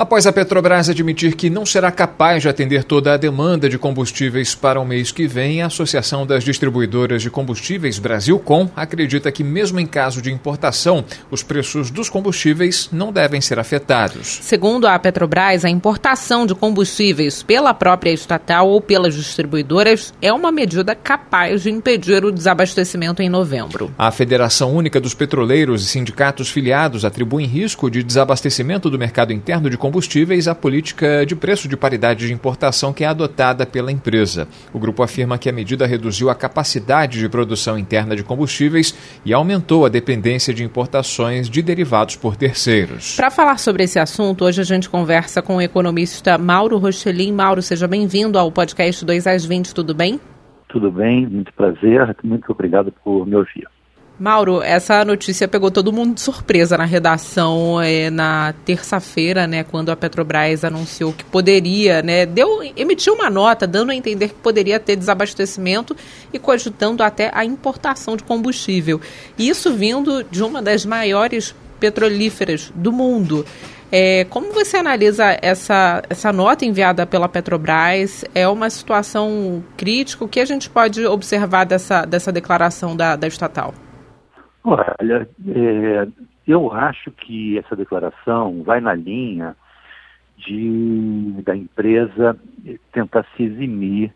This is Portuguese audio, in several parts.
Após a Petrobras admitir que não será capaz de atender toda a demanda de combustíveis para o mês que vem, a Associação das Distribuidoras de Combustíveis Brasilcom acredita que, mesmo em caso de importação, os preços dos combustíveis não devem ser afetados. Segundo a Petrobras, a importação de combustíveis pela própria estatal ou pelas distribuidoras é uma medida capaz de impedir o desabastecimento em novembro. A Federação Única dos Petroleiros e sindicatos filiados atribuem risco de desabastecimento do mercado interno de combustíveis combustíveis a política de preço de paridade de importação que é adotada pela empresa. O grupo afirma que a medida reduziu a capacidade de produção interna de combustíveis e aumentou a dependência de importações de derivados por terceiros. Para falar sobre esse assunto, hoje a gente conversa com o economista Mauro Rochelin. Mauro, seja bem-vindo ao podcast 2 às 20, tudo bem? Tudo bem, muito prazer, muito obrigado por me ouvir. Mauro, essa notícia pegou todo mundo de surpresa na redação é, na terça-feira, né, quando a Petrobras anunciou que poderia, né, deu, emitiu uma nota dando a entender que poderia ter desabastecimento e cogitando até a importação de combustível. Isso vindo de uma das maiores petrolíferas do mundo. É, como você analisa essa, essa nota enviada pela Petrobras? É uma situação crítica? O que a gente pode observar dessa, dessa declaração da, da estatal? Olha, é, eu acho que essa declaração vai na linha de da empresa tentar se eximir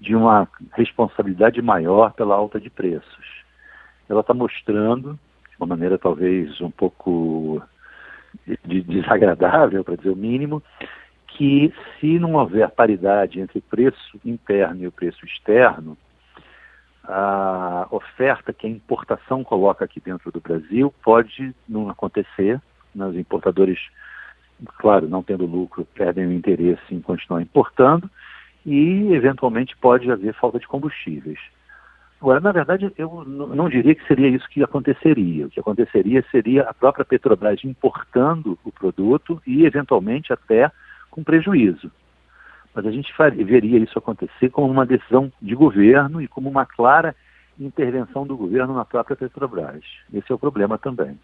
de uma responsabilidade maior pela alta de preços. Ela está mostrando, de uma maneira talvez um pouco desagradável, para dizer o mínimo, que se não houver paridade entre o preço interno e o preço externo, a oferta que a importação coloca aqui dentro do Brasil pode não acontecer. Né? Os importadores, claro, não tendo lucro, perdem o interesse em continuar importando e, eventualmente, pode haver falta de combustíveis. Agora, na verdade, eu não diria que seria isso que aconteceria. O que aconteceria seria a própria Petrobras importando o produto e, eventualmente, até com prejuízo mas a gente faria, veria isso acontecer como uma decisão de governo e como uma clara intervenção do governo na própria Petrobras. Esse é o problema também.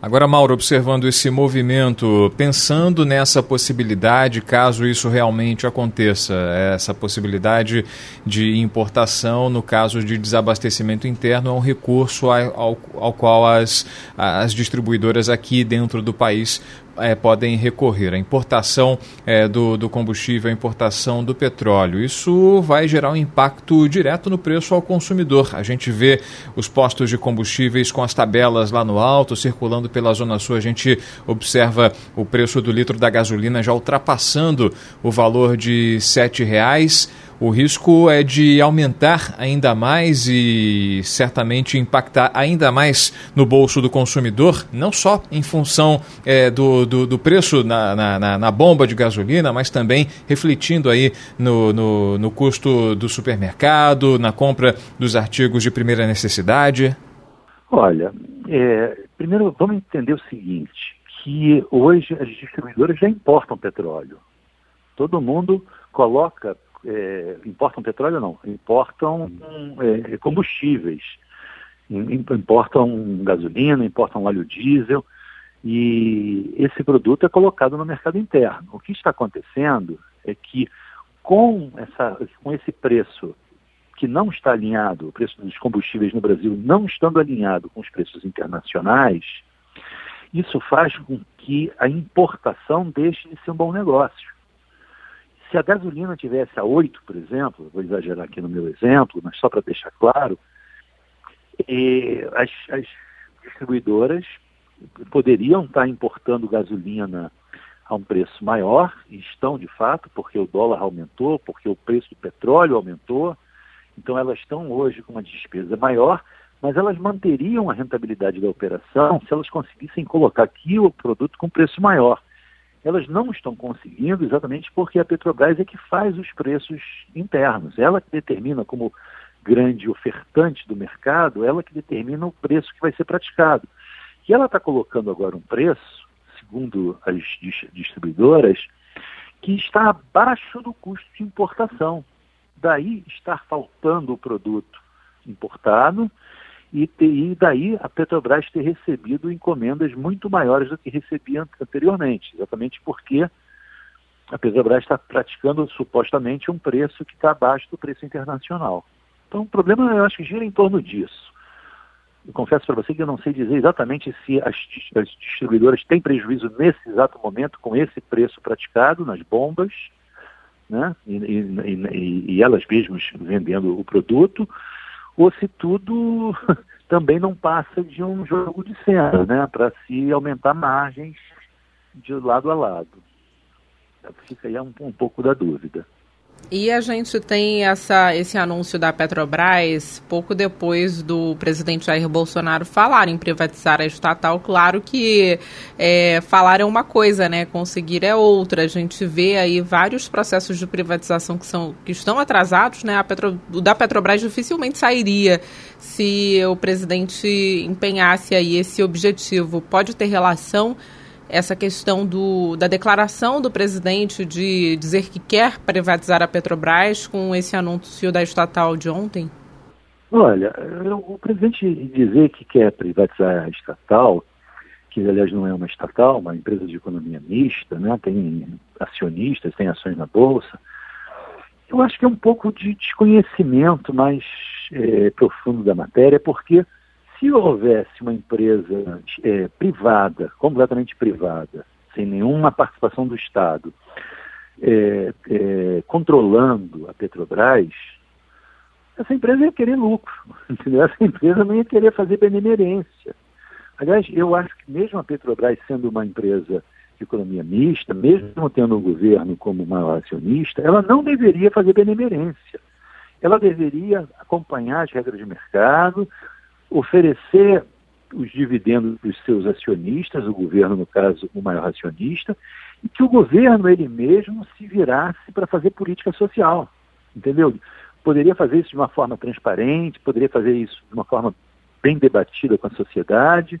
Agora, Mauro, observando esse movimento, pensando nessa possibilidade, caso isso realmente aconteça, essa possibilidade de importação, no caso de desabastecimento interno, é um recurso ao, ao qual as, as distribuidoras aqui dentro do país é, podem recorrer. A importação é, do, do combustível, a importação do petróleo. Isso vai gerar um impacto direto no preço ao consumidor. A gente vê os postos de combustíveis com as tabelas lá no alto, circulando pela Zona Sul. A gente observa o preço do litro da gasolina já ultrapassando o valor de R$ 7,00 o risco é de aumentar ainda mais e certamente impactar ainda mais no bolso do consumidor, não só em função é, do, do, do, preço na, na, na, bomba de gasolina, mas também refletindo aí no, no, no custo do supermercado, na compra dos artigos de primeira necessidade? Olha, é, primeiro vamos entender o seguinte, que hoje as distribuidoras já importam petróleo. Todo mundo coloca é, importam petróleo não, importam é, combustíveis, importam gasolina, importam óleo diesel e esse produto é colocado no mercado interno. O que está acontecendo é que com, essa, com esse preço que não está alinhado, o preço dos combustíveis no Brasil não estando alinhado com os preços internacionais, isso faz com que a importação deixe de ser um bom negócio. Se a gasolina tivesse a 8, por exemplo, vou exagerar aqui no meu exemplo, mas só para deixar claro, as, as distribuidoras poderiam estar importando gasolina a um preço maior, e estão de fato, porque o dólar aumentou, porque o preço do petróleo aumentou, então elas estão hoje com uma despesa maior, mas elas manteriam a rentabilidade da operação se elas conseguissem colocar aqui o produto com preço maior elas não estão conseguindo exatamente porque a Petrobras é que faz os preços internos. Ela que determina como grande ofertante do mercado, ela que determina o preço que vai ser praticado. E ela está colocando agora um preço, segundo as distribuidoras, que está abaixo do custo de importação. Daí estar faltando o produto importado e, ter, e daí a Petrobras ter recebido encomendas muito maiores do que recebia anteriormente, exatamente porque a Petrobras está praticando supostamente um preço que está abaixo do preço internacional. Então o problema eu acho que gira em torno disso. Eu confesso para você que eu não sei dizer exatamente se as, as, distribuidoras têm prejuízo nesse exato momento com esse preço praticado nas bombas, né? E, e, e, e elas mesmas vendendo o produto, ou se tudo também não passa de um jogo de cena, né? Para se aumentar margens de lado a lado. Fica aí um, um pouco da dúvida. E a gente tem essa, esse anúncio da Petrobras pouco depois do presidente Jair Bolsonaro falar em privatizar a estatal. Claro que é, falar é uma coisa, né? Conseguir é outra. A gente vê aí vários processos de privatização que, são, que estão atrasados, né? A Petro, o da Petrobras dificilmente sairia se o presidente empenhasse aí esse objetivo. Pode ter relação essa questão do, da declaração do presidente de dizer que quer privatizar a Petrobras com esse anúncio da estatal de ontem? Olha, o presidente dizer que quer privatizar a estatal, que aliás não é uma estatal, uma empresa de economia mista, né? tem acionistas, tem ações na bolsa, eu acho que é um pouco de desconhecimento mais é, profundo da matéria, porque se houvesse uma empresa é, privada, completamente privada, sem nenhuma participação do Estado, é, é, controlando a Petrobras, essa empresa ia querer lucro, entendeu? Essa empresa não ia querer fazer benemerência. Aliás, eu acho que mesmo a Petrobras sendo uma empresa de economia mista, mesmo tendo o governo como maior acionista, ela não deveria fazer benemerência. Ela deveria acompanhar as regras de mercado, oferecer os dividendos para os seus acionistas, o governo, no caso, o maior acionista, e que o governo, ele mesmo, se virasse para fazer política social, entendeu? Poderia fazer isso de uma forma transparente, poderia fazer isso de uma forma bem debatida com a sociedade,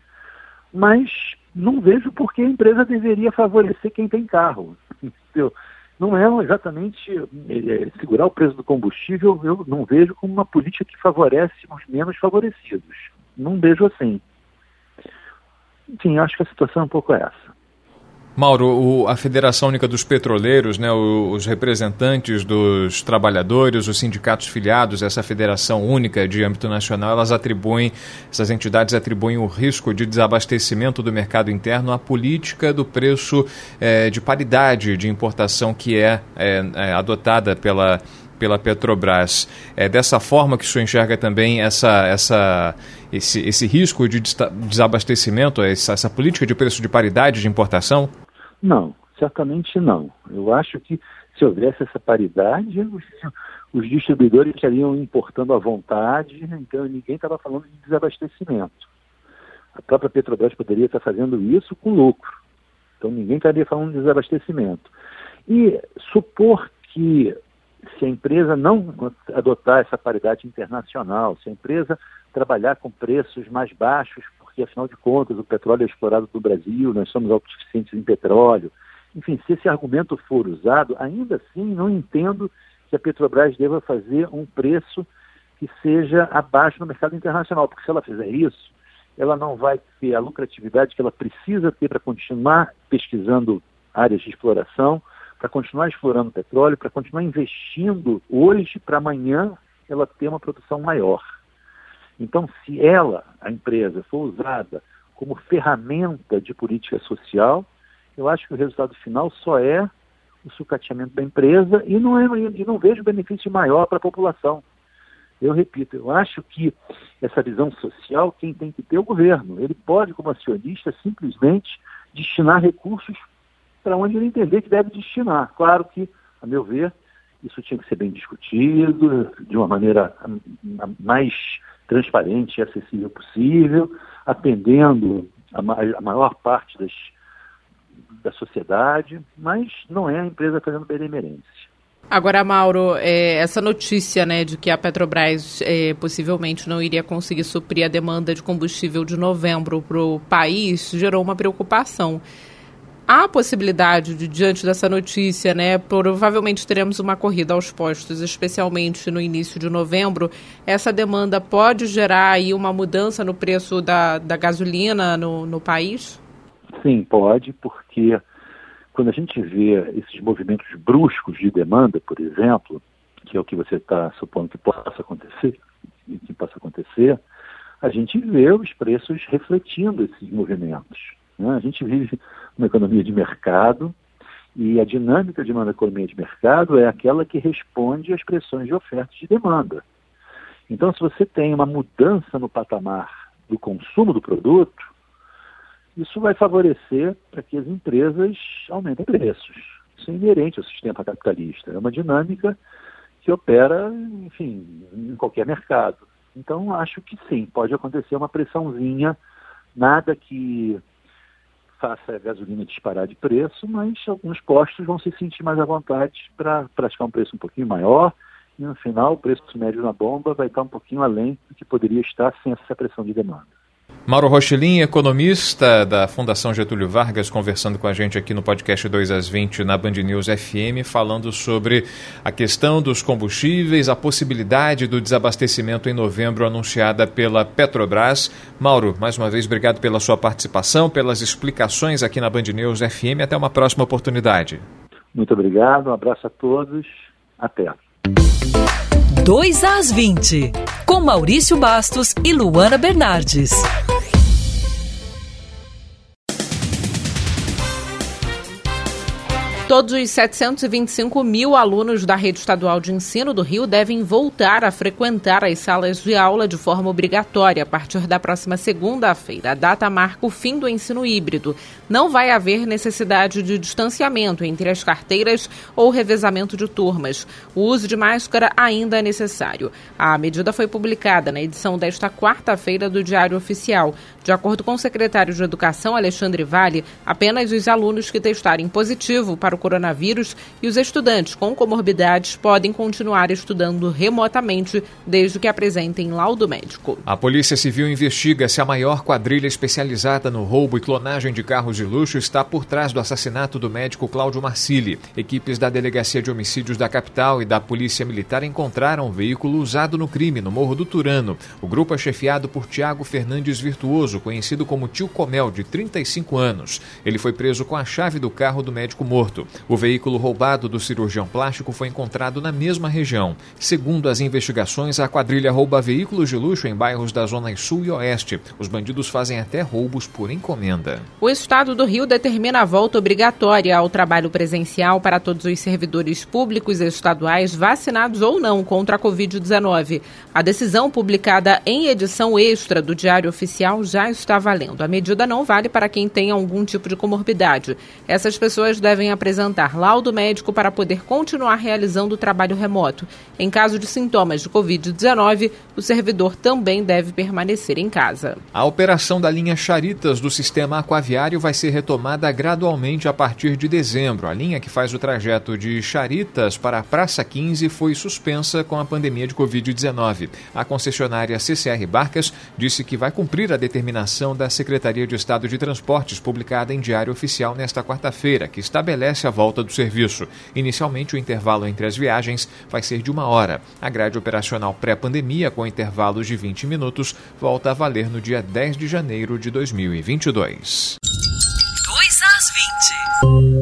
mas não vejo por que a empresa deveria favorecer quem tem carro, entendeu? Não é exatamente é, segurar o preço do combustível, eu não vejo como uma política que favorece os menos favorecidos. Não vejo assim. Enfim, acho que a situação é um pouco essa. Mauro, o, a Federação Única dos Petroleiros, né, os representantes dos trabalhadores, os sindicatos filiados, essa federação única de âmbito nacional, elas atribuem, essas entidades atribuem o risco de desabastecimento do mercado interno à política do preço é, de paridade de importação que é, é, é adotada pela pela Petrobras. É dessa forma que o senhor enxerga também essa, essa, esse, esse risco de desabastecimento, essa, essa política de preço de paridade de importação? Não, certamente não. Eu acho que se houvesse essa paridade, os, os distribuidores estariam importando à vontade, então ninguém estava falando de desabastecimento. A própria Petrobras poderia estar fazendo isso com lucro. Então ninguém estaria falando de desabastecimento. E supor que se a empresa não adotar essa paridade internacional, se a empresa trabalhar com preços mais baixos porque afinal de contas o petróleo é explorado no Brasil, nós somos autossuficientes em petróleo. Enfim, se esse argumento for usado, ainda assim não entendo que a Petrobras deva fazer um preço que seja abaixo no mercado internacional, porque se ela fizer isso, ela não vai ter a lucratividade que ela precisa ter para continuar pesquisando áreas de exploração, para continuar explorando petróleo, para continuar investindo hoje para amanhã ela ter uma produção maior. Então, se ela, a empresa, for usada como ferramenta de política social, eu acho que o resultado final só é o sucateamento da empresa e não, é, e não vejo benefício maior para a população. Eu repito, eu acho que essa visão social quem tem que ter é o governo. Ele pode, como acionista, simplesmente destinar recursos para onde ele entender que deve destinar. Claro que, a meu ver, isso tinha que ser bem discutido, de uma maneira mais transparente e acessível possível, atendendo a, a maior parte das, da sociedade, mas não é a empresa fazendo benemerência. Agora, Mauro, é, essa notícia né, de que a Petrobras é, possivelmente não iria conseguir suprir a demanda de combustível de novembro para o país gerou uma preocupação. Há possibilidade de, diante dessa notícia, né, provavelmente teremos uma corrida aos postos, especialmente no início de novembro. Essa demanda pode gerar aí uma mudança no preço da, da gasolina no, no país? Sim, pode, porque quando a gente vê esses movimentos bruscos de demanda, por exemplo, que é o que você está supondo que possa acontecer, que possa acontecer, a gente vê os preços refletindo esses movimentos. Né? A gente vive uma economia de mercado e a dinâmica de uma economia de mercado é aquela que responde às pressões de oferta e de demanda. Então, se você tem uma mudança no patamar do consumo do produto, isso vai favorecer para que as empresas aumentem preços. Isso é inerente ao sistema capitalista. É uma dinâmica que opera, enfim, em qualquer mercado. Então, acho que sim, pode acontecer uma pressãozinha, nada que faça a gasolina disparar de preço, mas alguns postos vão se sentir mais à vontade para praticar um preço um pouquinho maior e no final o preço médio na bomba vai estar um pouquinho além do que poderia estar sem essa pressão de demanda. Mauro Rochelin, economista da Fundação Getúlio Vargas, conversando com a gente aqui no podcast 2 às 20 na Band News FM, falando sobre a questão dos combustíveis, a possibilidade do desabastecimento em novembro anunciada pela Petrobras. Mauro, mais uma vez, obrigado pela sua participação, pelas explicações aqui na Band News FM. Até uma próxima oportunidade. Muito obrigado, um abraço a todos. Até. 2 às 20, com Maurício Bastos e Luana Bernardes. Todos os 725 mil alunos da rede estadual de ensino do Rio devem voltar a frequentar as salas de aula de forma obrigatória a partir da próxima segunda-feira. A data marca o fim do ensino híbrido. Não vai haver necessidade de distanciamento entre as carteiras ou revezamento de turmas. O uso de máscara ainda é necessário. A medida foi publicada na edição desta quarta-feira do Diário Oficial. De acordo com o secretário de Educação, Alexandre Vale, apenas os alunos que testarem positivo para o coronavírus e os estudantes com comorbidades podem continuar estudando remotamente desde que apresentem laudo médico. A Polícia Civil investiga se a maior quadrilha especializada no roubo e clonagem de carros de luxo está por trás do assassinato do médico Cláudio Marcilli. Equipes da Delegacia de Homicídios da capital e da Polícia Militar encontraram um veículo usado no crime no Morro do Turano. O grupo é chefiado por Tiago Fernandes Virtuoso, conhecido como Tio Comel, de 35 anos. Ele foi preso com a chave do carro do médico morto. O veículo roubado do cirurgião plástico foi encontrado na mesma região. Segundo as investigações, a quadrilha rouba veículos de luxo em bairros da Zona Sul e Oeste. Os bandidos fazem até roubos por encomenda. O Estado do Rio determina a volta obrigatória ao trabalho presencial para todos os servidores públicos estaduais, vacinados ou não, contra a Covid-19. A decisão, publicada em edição extra do Diário Oficial, já está valendo. A medida não vale para quem tem algum tipo de comorbidade. Essas pessoas devem apresentar apresentar laudo médico para poder continuar realizando o trabalho remoto. Em caso de sintomas de Covid-19, o servidor também deve permanecer em casa. A operação da linha Charitas do sistema aquaviário vai ser retomada gradualmente a partir de dezembro. A linha que faz o trajeto de Charitas para a Praça 15 foi suspensa com a pandemia de Covid-19. A concessionária CCR Barcas disse que vai cumprir a determinação da Secretaria de Estado de Transportes, publicada em Diário Oficial nesta quarta-feira, que estabelece a volta do serviço. Inicialmente, o intervalo entre as viagens vai ser de uma hora. A grade operacional pré-pandemia, com intervalos de 20 minutos, volta a valer no dia 10 de janeiro de 2022. 2 às 20.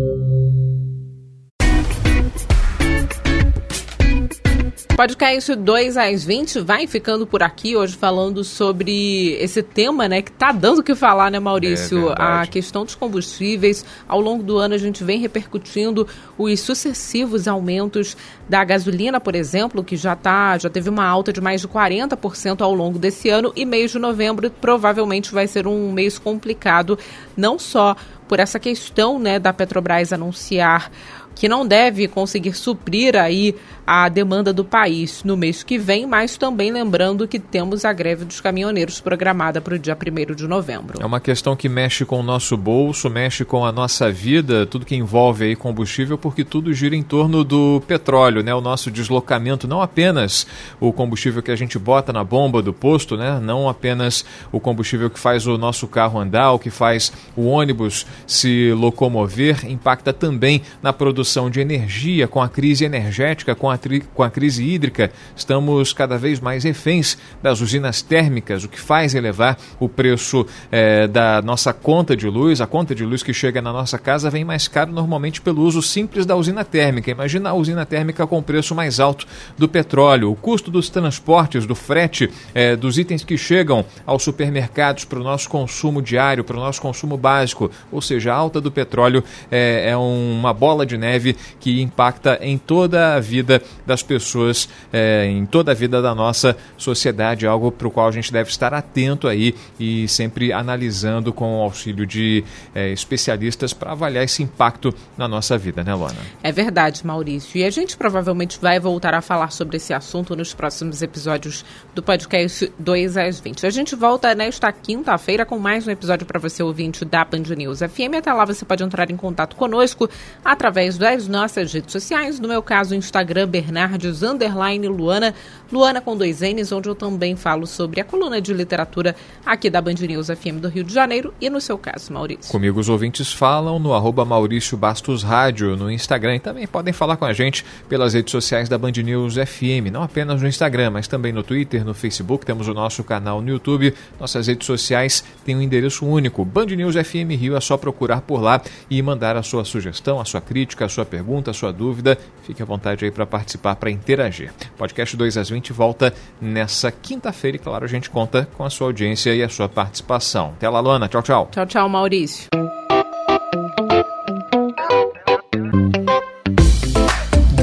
Podcast 2 às 20 vai ficando por aqui hoje falando sobre esse tema, né, que tá dando o que falar, né, Maurício? É a questão dos combustíveis. Ao longo do ano a gente vem repercutindo os sucessivos aumentos da gasolina, por exemplo, que já tá, já teve uma alta de mais de 40% ao longo desse ano e mês de novembro provavelmente vai ser um mês complicado, não só por essa questão, né, da Petrobras anunciar que não deve conseguir suprir aí a demanda do país no mês que vem, mas também lembrando que temos a greve dos caminhoneiros programada para o dia 1 de novembro. É uma questão que mexe com o nosso bolso, mexe com a nossa vida, tudo que envolve aí combustível, porque tudo gira em torno do petróleo, né? O nosso deslocamento, não apenas o combustível que a gente bota na bomba do posto, né? Não apenas o combustível que faz o nosso carro andar, o que faz o ônibus se locomover, impacta também na produção de energia, com a crise energética, com a, com a crise hídrica. Estamos cada vez mais reféns das usinas térmicas, o que faz elevar o preço é, da nossa conta de luz. A conta de luz que chega na nossa casa vem mais caro normalmente pelo uso simples da usina térmica. Imagina a usina térmica com preço mais alto do petróleo, o custo dos transportes, do frete, é, dos itens que chegam aos supermercados para o nosso consumo diário, para o nosso consumo básico, ou seja, a alta do petróleo é, é uma bola de neve que impacta em toda a vida das pessoas, é, em toda a vida da nossa sociedade, algo para o qual a gente deve estar atento aí e sempre analisando com o auxílio de é, especialistas para avaliar esse impacto na nossa vida, né, Luana? É verdade, Maurício. E a gente provavelmente vai voltar a falar sobre esse assunto nos próximos episódios do podcast 2 às 20. A gente volta nesta quinta-feira com mais um episódio para você ouvinte da Band News FM. Até lá você pode entrar em contato conosco através das nossas redes sociais, no meu caso, Instagram, Bernardes, underline Luana, Luana com dois N's, onde eu também falo sobre a coluna de literatura aqui da Band News FM do Rio de Janeiro e no seu caso, Maurício. Comigo os ouvintes falam no arroba Maurício Bastos Rádio no Instagram. E também podem falar com a gente pelas redes sociais da Band News FM, não apenas no Instagram, mas também no Twitter, no Facebook, temos o nosso canal no YouTube, nossas redes sociais têm um endereço único, Band News FM Rio, é só procurar por lá e mandar a sua sugestão, a sua crítica, a sua pergunta, a sua dúvida, fique à vontade aí para participar, para interagir. Podcast 2 às 20 volta nessa quinta-feira e claro, a gente conta com a sua audiência e a sua participação. Até lá, Luana, tchau, tchau. Tchau, tchau, Maurício.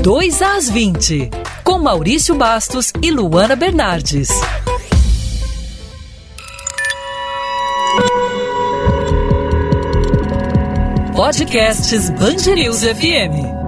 2 às 20, com Maurício Bastos e Luana Bernardes. Podcasts Bangerils FM.